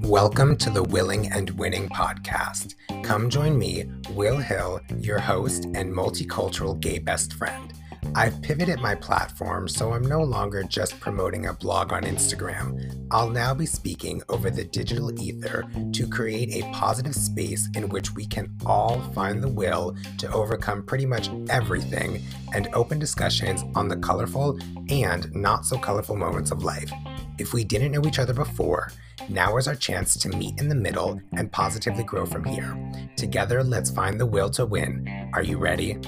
Welcome to the Willing and Winning podcast. Come join me, Will Hill, your host and multicultural gay best friend. I've pivoted my platform so I'm no longer just promoting a blog on Instagram. I'll now be speaking over the digital ether to create a positive space in which we can all find the will to overcome pretty much everything and open discussions on the colorful and not so colorful moments of life. If we didn't know each other before, now is our chance to meet in the middle and positively grow from here. Together, let's find the will to win. Are you ready?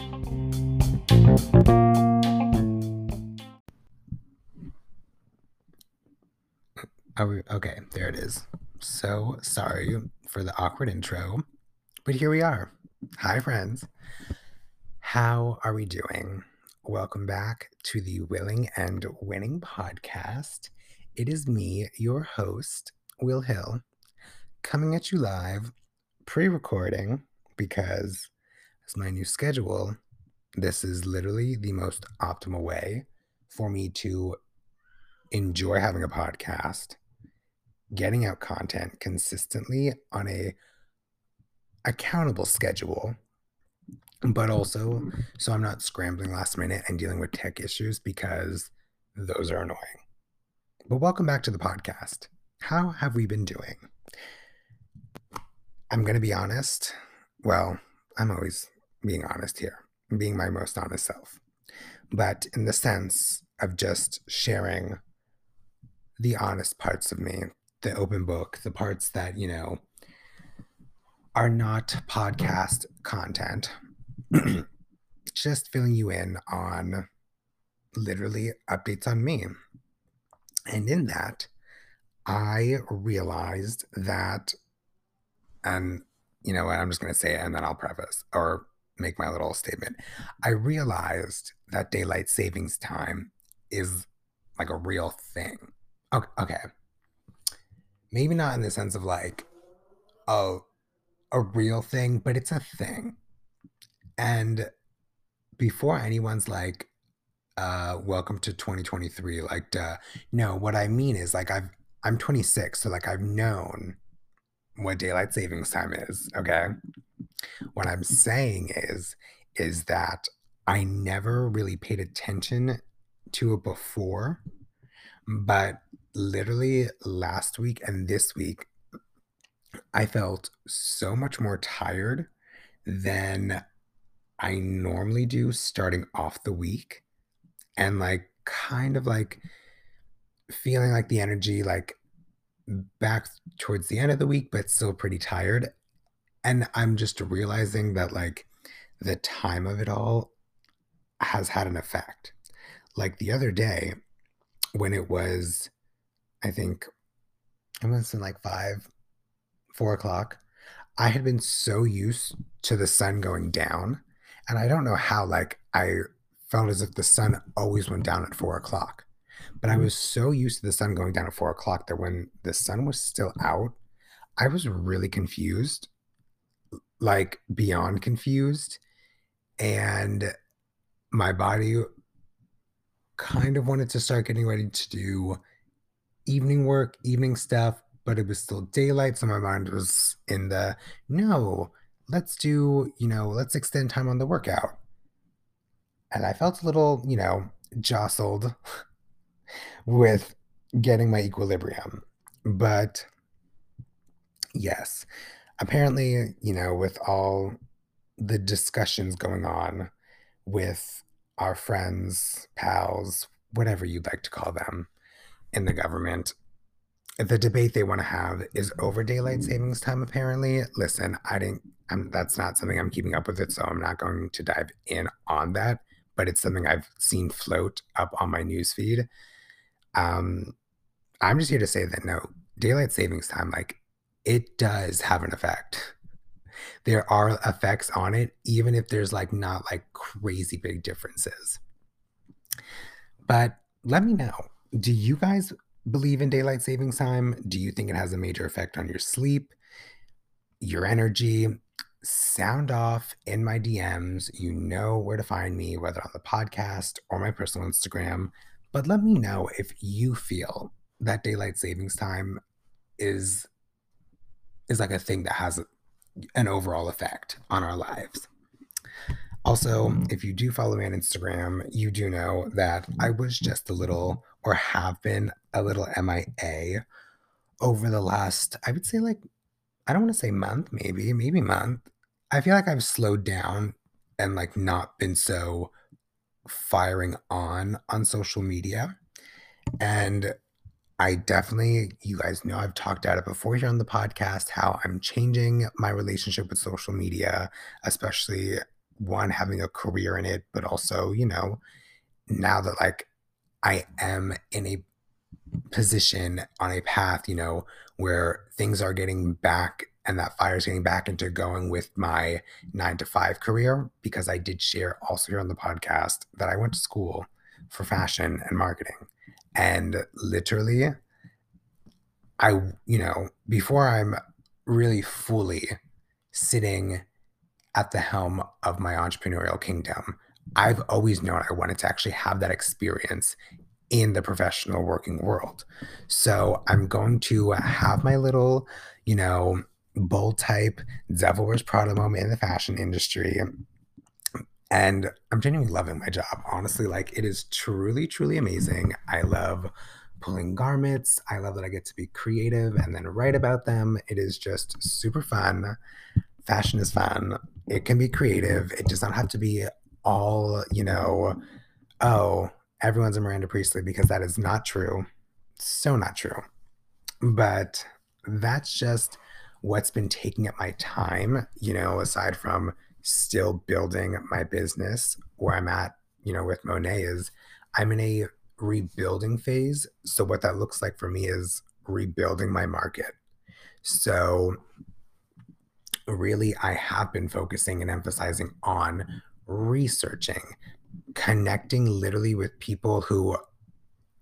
Oh, okay, there it is. So sorry for the awkward intro, but here we are. Hi, friends. How are we doing? Welcome back to the Willing and Winning podcast. It is me, your host, Will Hill, coming at you live, pre recording, because as my new schedule, this is literally the most optimal way for me to enjoy having a podcast getting out content consistently on a accountable schedule but also so i'm not scrambling last minute and dealing with tech issues because those are annoying. But welcome back to the podcast. How have we been doing? I'm going to be honest. Well i'm always being honest here being my most honest self but in the sense of just sharing the honest parts of me the open book, the parts that, you know, are not podcast content, just filling you in on literally updates on me. And in that, I realized that, and you know what, I'm just going to say it and then I'll preface or make my little statement. I realized that daylight savings time is like a real thing. Okay maybe not in the sense of like a a real thing, but it's a thing. And before anyone's like, uh, welcome to 2023, like, uh, no, what I mean is like I've I'm 26, so like I've known what daylight savings time is. Okay. What I'm saying is, is that I never really paid attention to it before, but literally last week and this week, I felt so much more tired than I normally do starting off the week. And like, kind of like feeling like the energy, like back towards the end of the week, but still pretty tired. And I'm just realizing that like the time of it all has had an effect. Like the other day, when it was I think it must have been like five, four o'clock. I had been so used to the sun going down. And I don't know how, like, I felt as if the sun always went down at four o'clock. But I mm-hmm. was so used to the sun going down at four o'clock that when the sun was still out, I was really confused, like beyond confused. And my body kind of wanted to start getting ready to do evening work, evening stuff, but it was still daylight. So my mind was in the no, let's do, you know, let's extend time on the workout. And I felt a little, you know, jostled with getting my equilibrium. But yes, apparently, you know, with all the discussions going on with our friends, pals, whatever you'd like to call them, in the government. The debate they want to have is over daylight savings time. Apparently, listen, I didn't. I'm, that's not something I'm keeping up with it, so I'm not going to dive in on that. But it's something I've seen float up on my newsfeed. Um, I'm just here to say that no, daylight savings time, like it does have an effect. There are effects on it, even if there's like not like crazy big differences. But let me know do you guys believe in daylight savings time? Do you think it has a major effect on your sleep, your energy? Sound off in my DMs. You know where to find me, whether on the podcast or my personal Instagram. But let me know if you feel that daylight savings time is is like a thing that has an overall effect on our lives. Also, mm-hmm. if you do follow me on Instagram, you do know that I was just a little, or have been a little MIA over the last, I would say, like, I don't want to say month, maybe, maybe month. I feel like I've slowed down and like not been so firing on on social media. And I definitely, you guys know I've talked about it before here on the podcast how I'm changing my relationship with social media, especially one, having a career in it, but also, you know, now that like I am in a position on a path, you know, where things are getting back and that fire is getting back into going with my nine to five career because I did share also here on the podcast that I went to school for fashion and marketing. And literally, I, you know, before I'm really fully sitting at the helm of my entrepreneurial kingdom, I've always known I wanted to actually have that experience in the professional working world. So I'm going to have my little, you know, bold type devil wears Prada moment in the fashion industry. And I'm genuinely loving my job. Honestly, like it is truly, truly amazing. I love pulling garments. I love that I get to be creative and then write about them. It is just super fun. Fashion is fun. It can be creative. It does not have to be all, you know, oh, everyone's a Miranda Priestly because that is not true. So not true. But that's just what's been taking up my time, you know, aside from still building my business where I'm at, you know, with Monat is I'm in a rebuilding phase. So what that looks like for me is rebuilding my market. So really I have been focusing and emphasizing on researching, connecting literally with people who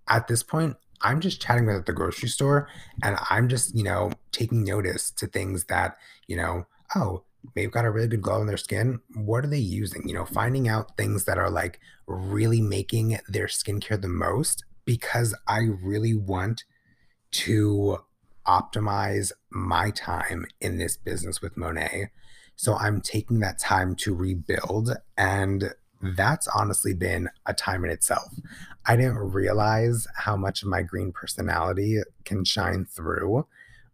at this point I'm just chatting with at the grocery store and I'm just, you know, taking notice to things that, you know, oh, they've got a really good glow on their skin. What are they using? You know, finding out things that are like really making their skincare the most because I really want to optimize my time in this business with Monat. So I'm taking that time to rebuild and that's honestly been a time in itself. I didn't realize how much of my green personality can shine through,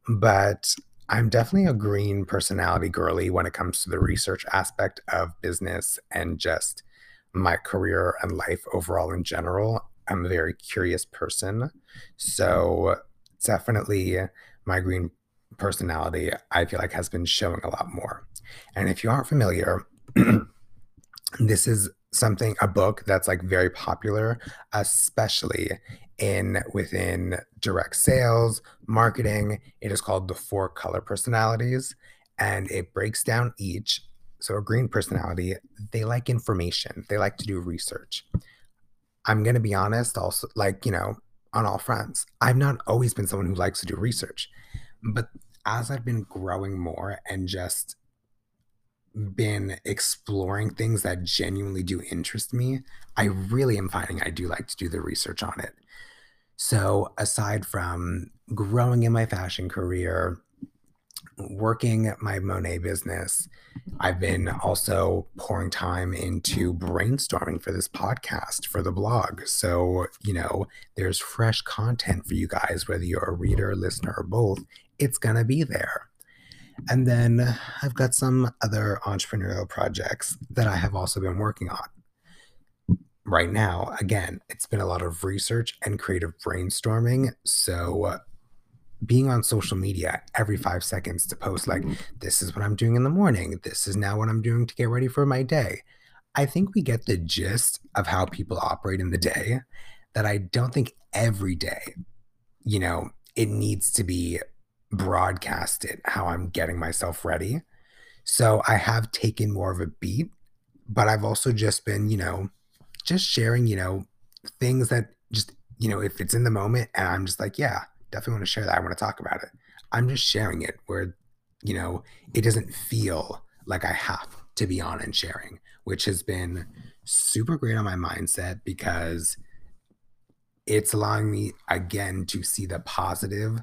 but I'm definitely a green personality girly when it comes to the research aspect of business and just my career and life overall in general. I'm a very curious person. So, definitely my green personality, I feel like, has been showing a lot more. And if you aren't familiar, this is something a book that's like very popular especially in within direct sales marketing. It is called the four color personalities and it breaks down each so a green personality they like information. They like to do research. I'm going to be honest also like you know on all fronts i've not always been someone who likes to do research but as i've been growing more and just been exploring things that genuinely do interest me, I really am finding I do like to do the research on it. So, aside from growing in my fashion career, working at my Monat business, I've been also pouring time into brainstorming for this podcast, for the blog. So, you know, there's fresh content for you guys, whether you're a reader, listener, or both, it's going to be there. And then I've got some other entrepreneurial projects that I have also been working on. Right now, again, it's been a lot of research and creative brainstorming. So, uh, being on social media every five seconds to post, like, this is what I'm doing in the morning, this is now what I'm doing to get ready for my day. I think we get the gist of how people operate in the day that I don't think every day, you know, it needs to be broadcast it how I'm getting myself ready. So I have taken more of a beat, but I've also just been, you know, just sharing, you know, things that just, you know, if it's in the moment and I'm just like, yeah, definitely want to share that. I want to talk about it. I'm just sharing it where, you know, it doesn't feel like I have to be on and sharing, which has been super great on my mindset because it's allowing me again to see the positive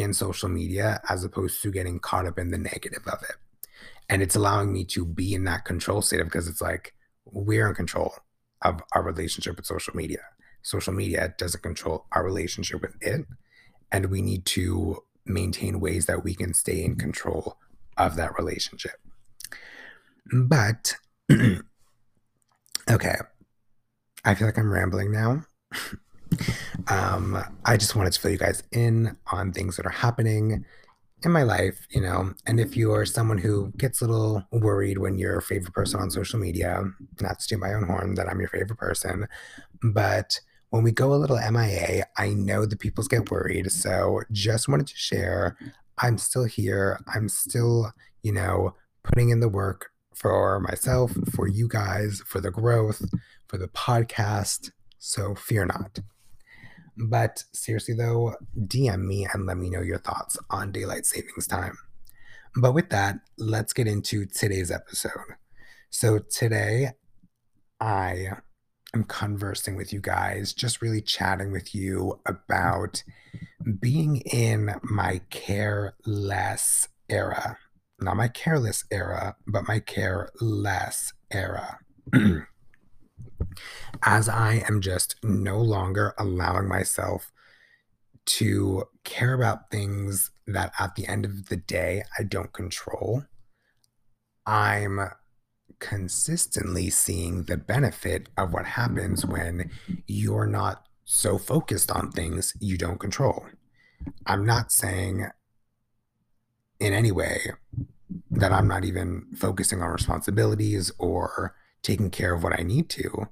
in social media as opposed to getting caught up in the negative of it. And it's allowing me to be in that control state of because it's like we're in control of our relationship with social media. Social media doesn't control our relationship with it. And we need to maintain ways that we can stay in control of that relationship. But, okay, I feel like I'm rambling now. um, I just wanted to fill you guys in on things that are happening in my life, you know. And if you are someone who gets a little worried when your favorite person on social media, not to do my own horn that I'm your favorite person, but when we go a little MIA, I know the peoples get worried. So just wanted to share I'm still here. I'm still, you know, putting in the work for myself, for you guys, for the growth, for the podcast. So fear not. But seriously, though, DM me and let me know your thoughts on daylight savings time. But with that, let's get into today's episode. So today, I am conversing with you guys, just really chatting with you about being in my careless era. Not my careless era, but my careless era. as I am just no longer allowing myself to care about things that at the end of the day I don't control, I'm consistently seeing the benefit of what happens when you're not so focused on things you don't control. I'm not saying in any way that I'm not even focusing on responsibilities or taking care of what I need to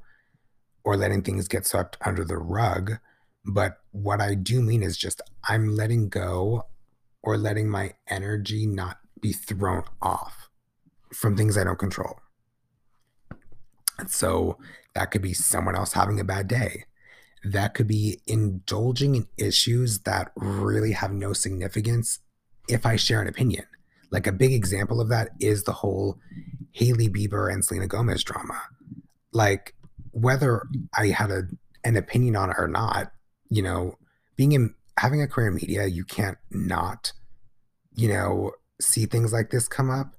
or letting things get swept under the rug. But what I do mean is just I'm letting go or letting my energy not be thrown off from things I don't control. And so that could be someone else having a bad day. That could be indulging in issues that really have no significance if I share an opinion. Like a big example of that is the whole Hailey Bieber and Selena Gomez drama. Like whether I had a, an opinion on it or not, you know, being in having a career in media, you can't not, you know, see things like this come up.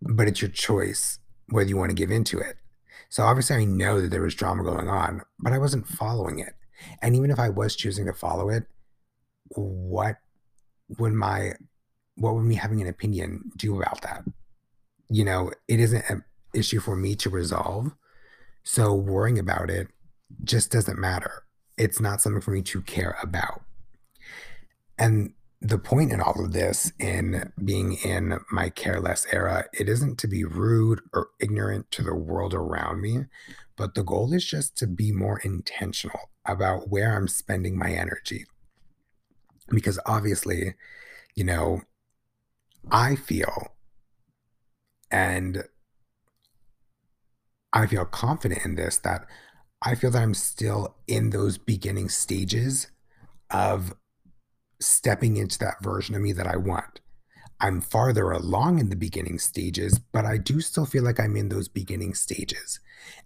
But it's your choice whether you want to give into it. So obviously, I know that there was drama going on, but I wasn't following it. And even if I was choosing to follow it, what would my what would me having an opinion do about that? You know, it isn't an issue for me to resolve. So worrying about it just doesn't matter. It's not something for me to care about. And the point in all of this, in being in my careless era, it isn't to be rude or ignorant to the world around me, but the goal is just to be more intentional about where I'm spending my energy. Because obviously, you know, I feel and I feel confident in this that I feel that I'm still in those beginning stages of stepping into that version of me that I want. I'm farther along in the beginning stages, but I do still feel like I'm in those beginning stages.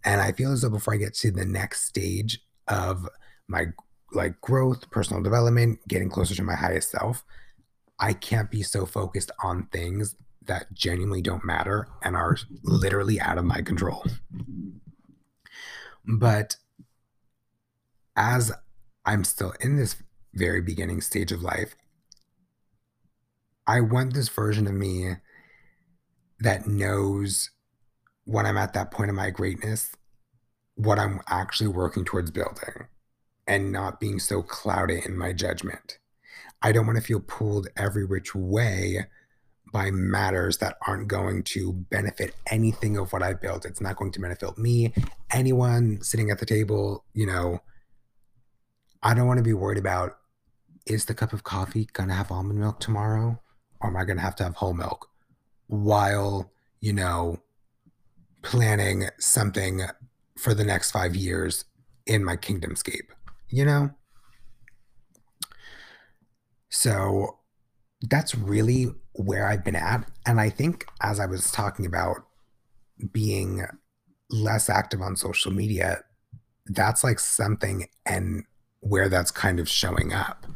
And I feel as though before I get to the next stage of my like growth, personal development, getting closer to my highest self, I can't be so focused on things that genuinely don't matter and are literally out of my control. But as I'm still in this very beginning stage of life, I want this version of me that knows when I'm at that point of my greatness, what I'm actually working towards building and not being so clouded in my judgment. I don't want to feel pulled every which way by matters that aren't going to benefit anything of what I built. It's not going to benefit me, anyone sitting at the table, you know. I don't want to be worried about is the cup of coffee going to have almond milk tomorrow or am I going to have to have whole milk while, you know, planning something for the next 5 years in my kingdomscape, you know? So that's really where I've been at. And I think as I was talking about being less active on social media, that's like something and where that's kind of showing up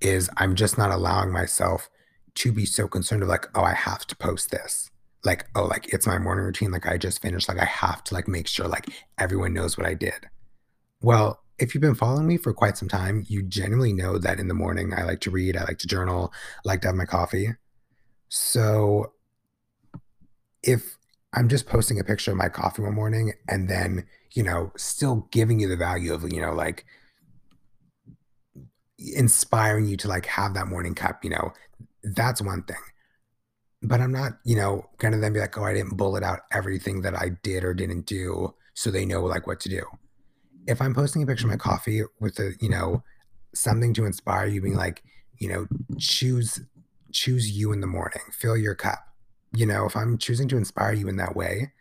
is I'm just not allowing myself to be so concerned of like, oh, I have to post this. Like, oh, like it's my morning routine. Like I just finished. Like I have to like make sure like everyone knows what I did. Well, if you've been following me for quite some time, you genuinely know that in the morning I like to read, I like to journal, I like to have my coffee. So if I'm just posting a picture of my coffee one morning and then, you know, still giving you the value of, you know, like inspiring you to like have that morning cup, you know, that's one thing. But I'm not, you know, gonna then be like, oh, I didn't bullet out everything that I did or didn't do so they know like what to do. If I'm posting a picture of my coffee with a, you know, something to inspire you, being like, you know, choose choose you in the morning, fill your cup. You know, if I'm choosing to inspire you in that way,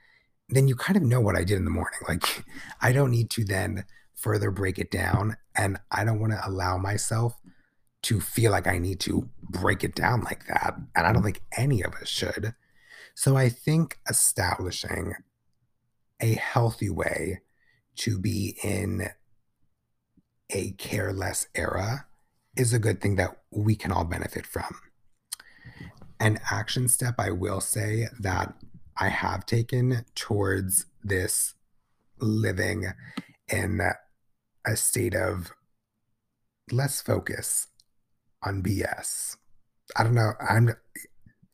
then you kind of know what I did in the morning. Like I don't need to then further break it down. And I don't want to allow myself to feel like I need to break it down like that. And I don't think any of us should. So I think establishing a healthy way to be in a careless era is a good thing that we can all benefit from. An action step I will say that I have taken towards this living in a state of less focus on BS. I don't know. I'm.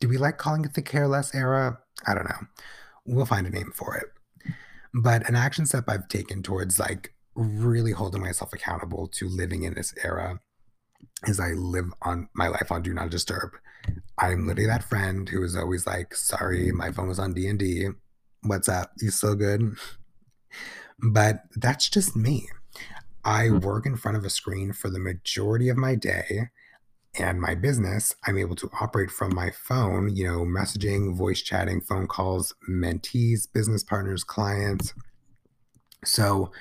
Do we like calling it the careless era? I don't know. We'll find a name for it. But an action step I've taken towards like really holding myself accountable to living in this era is I live on my life on Do Not Disturb. I'm literally that friend who is always like, "Sorry, my phone was on D and D. What's up? You still good?" But that's just me. I hmm. work in front of a screen for the majority of my day and my business. I'm able to operate from my phone, you know, messaging, voice chatting, phone calls, mentees, business partners, clients. So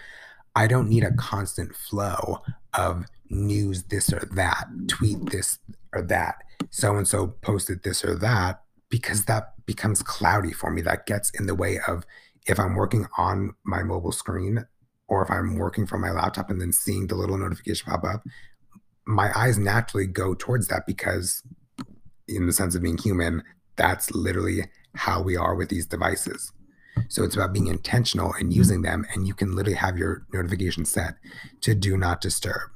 I don't need a constant flow of news, this or that, tweet this or that, so and so posted this or that, because that becomes cloudy for me. That gets in the way of if I'm working on my mobile screen, or if I'm working from my laptop and then seeing the little notification pop up, my eyes naturally go towards that because, in the sense of being human, that's literally how we are with these devices. So it's about being intentional and mm-hmm. using them, and you can literally have your notification set to do not disturb.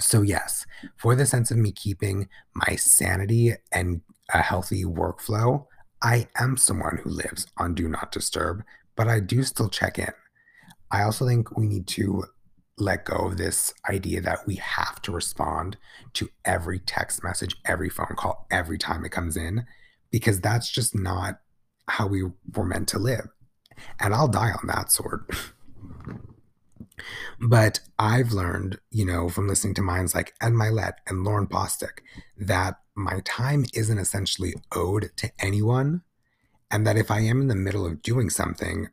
So, yes, for the sense of me keeping my sanity and a healthy workflow, I am someone who lives on do not disturb, but I do still check in. I also think we need to let go of this idea that we have to respond to every text message, every phone call, every time it comes in, because that's just not how we were meant to live. And I'll die on that sword. but I've learned, you know, from listening to minds like Ed Mylett and Lauryn Bosstick, that my time isn't essentially owed to anyone. And that if I am in the middle of doing something,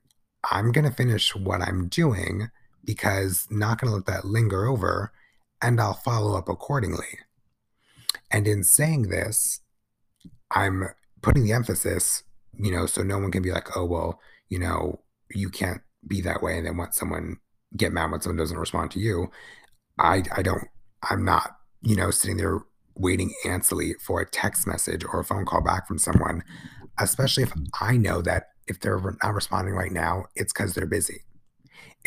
I'm going to finish what I'm doing because not going to let that linger over and I'll follow up accordingly. And in saying this, I'm putting the emphasis, you know, so no one can be like, oh, well, you know, you can't be that way and then want someone get mad when someone doesn't respond to you. I, I don't, I'm not, you know, sitting there waiting anxiously for a text message or a phone call back from someone, especially if I know that if they're not responding right now, it's because they're busy.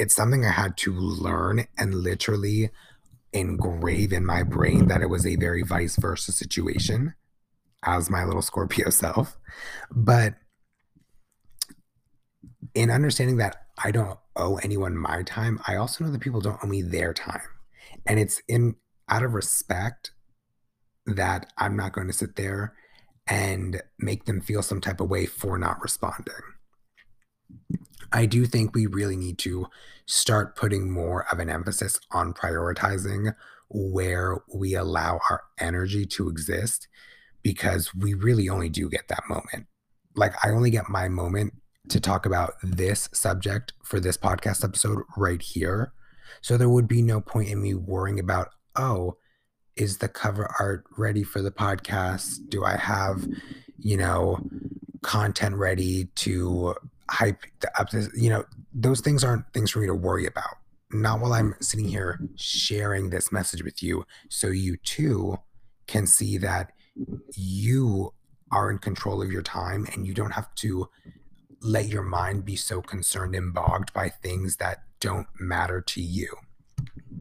It's something I had to learn and literally engrave in my brain that it was a very vice versa situation as my little Scorpio self. But in understanding that I don't owe anyone my time, I also know that people don't owe me their time. And it's in out of respect that I'm not going to sit there and make them feel some type of way for not responding. I do think we really need to start putting more of an emphasis on prioritizing where we allow our energy to exist because we really only do get that moment. Like, I only get my moment to talk about this subject for this podcast episode right here. So, there would be no point in me worrying about, oh, is the cover art ready for the podcast? Do I have, you know, content ready to hype up? You know, those things aren't things for me to worry about. not while I'm sitting here sharing this message with you, so you too can see that you are in control of your time and you don't have to let your mind be so concerned and bogged by things that don't matter to you.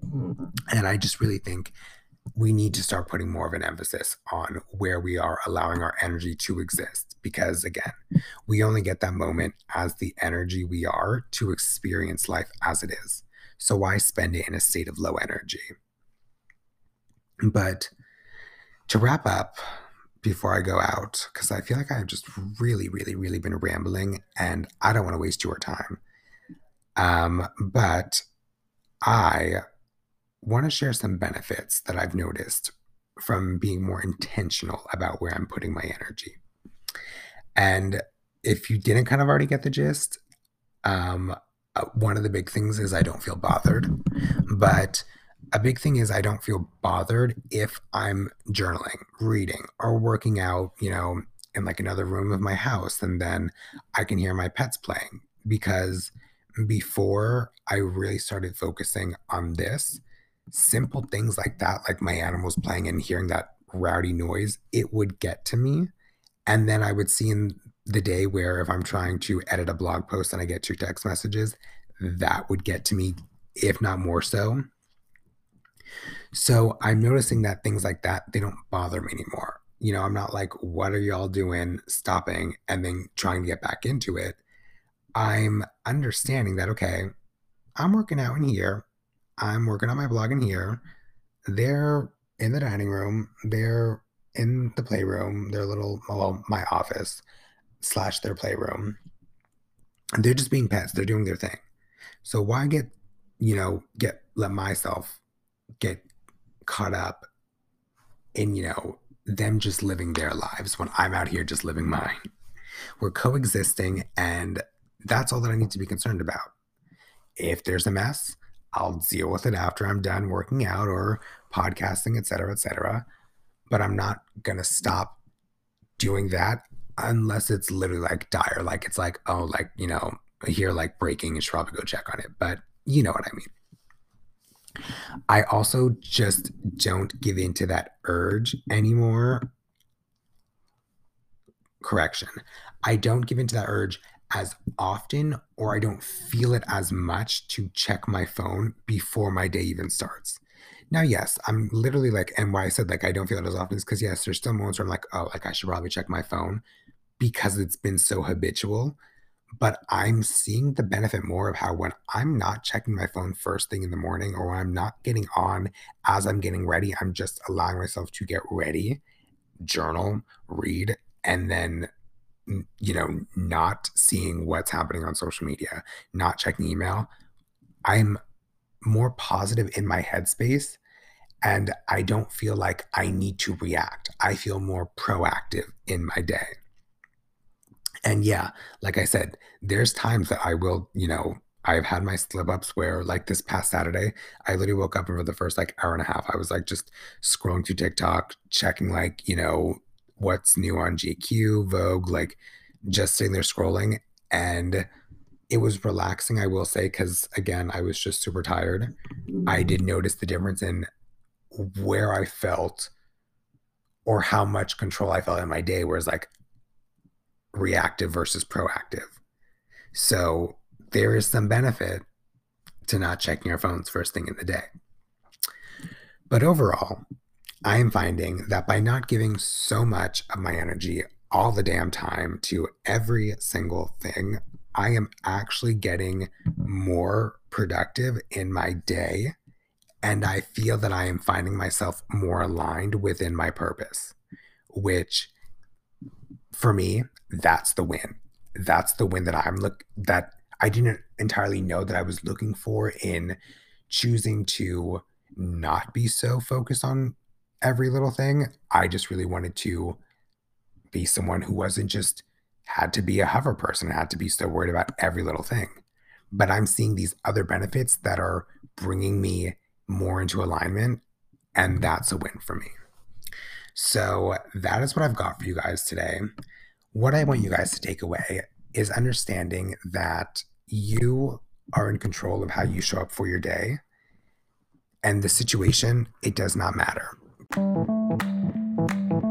Mm-hmm. And I just really think we need to start putting more of an emphasis on where we are allowing our energy to exist. Because again, we only get that moment as the energy we are to experience life as it is. So why spend it in a state of low energy? But to wrap up, before I go out, because I feel like I've just really, really, really been rambling and I don't want to waste your time. Um, but I want to share some benefits that I've noticed from being more intentional about where I'm putting my energy. And if you didn't kind of already get the gist, um, uh, one of the big things is I don't feel bothered. But a big thing is I don't feel bothered if I'm journaling, reading, or working out, you know, in like another room of my house. And then I can hear my pets playing because before I really started focusing on this, simple things like that, like my animals playing and hearing that rowdy noise, it would get to me. And then I would see in the day where if I'm trying to edit a blog post and I get two text messages, that would get to me, if not more so. So I'm noticing that things like that, they don't bother me anymore. You know, I'm not like, what are y'all doing? Stopping and then trying to get back into it. I'm understanding that, okay, I'm working out in here. I'm working on my blog in here. They're in the dining room. They're in the playroom. Their little, well, my office slash their playroom. They're just being pets. They're doing their thing. So why get, you know, get let myself get caught up in, you know, them just living their lives when I'm out here just living mine. We're coexisting, and that's all that I need to be concerned about. If there's a mess, I'll deal with it after I'm done working out or podcasting, et cetera, et cetera. But I'm not gonna stop doing that unless it's literally like dire, like it's like, oh, like, you know, here like breaking and should probably go check on it. But you know what I mean. I also just don't give in to that urge anymore. Correction. I don't give in to that urge as often or I don't feel it as much to check my phone before my day even starts. Now, yes, I'm literally like, and why I said like I don't feel it as often is because yes, there's still moments where I'm like, oh, like I should probably check my phone because it's been so habitual. But I'm seeing the benefit more of how when I'm not checking my phone first thing in the morning or when I'm not getting on as I'm getting ready, I'm just allowing myself to get ready, journal, read, and then you know, not seeing what's happening on social media, not checking email, I'm more positive in my headspace and I don't feel like I need to react. I feel more proactive in my day. And yeah, like I said, there's times that I will, you know, I've had my slip ups where, like this past Saturday, I literally woke up and for the first like hour and a half, I was like just scrolling through TikTok, checking like, you know, what's new on GQ, Vogue, like just sitting there scrolling. And it was relaxing, I will say, because again, I was just super tired. I mm-hmm. did notice the difference in where I felt or how much control I felt in my day, whereas like reactive versus proactive. So there is some benefit to not checking our phones first thing in the day. But overall, I am finding that by not giving so much of my energy all the damn time to every single thing, I am actually getting more productive in my day. And I feel that I am finding myself more aligned within my purpose, which for me, that's the win. That's the win that I'm look that I didn't entirely know that I was looking for in choosing to not be so focused on every little thing. I just really wanted to be someone who wasn't just had to be a hover person, had to be so worried about every little thing. But I'm seeing these other benefits that are bringing me more into alignment, and that's a win for me. So that is what I've got for you guys today. What I want you guys to take away is understanding that you are in control of how you show up for your day. And the situation, it does not matter. うん。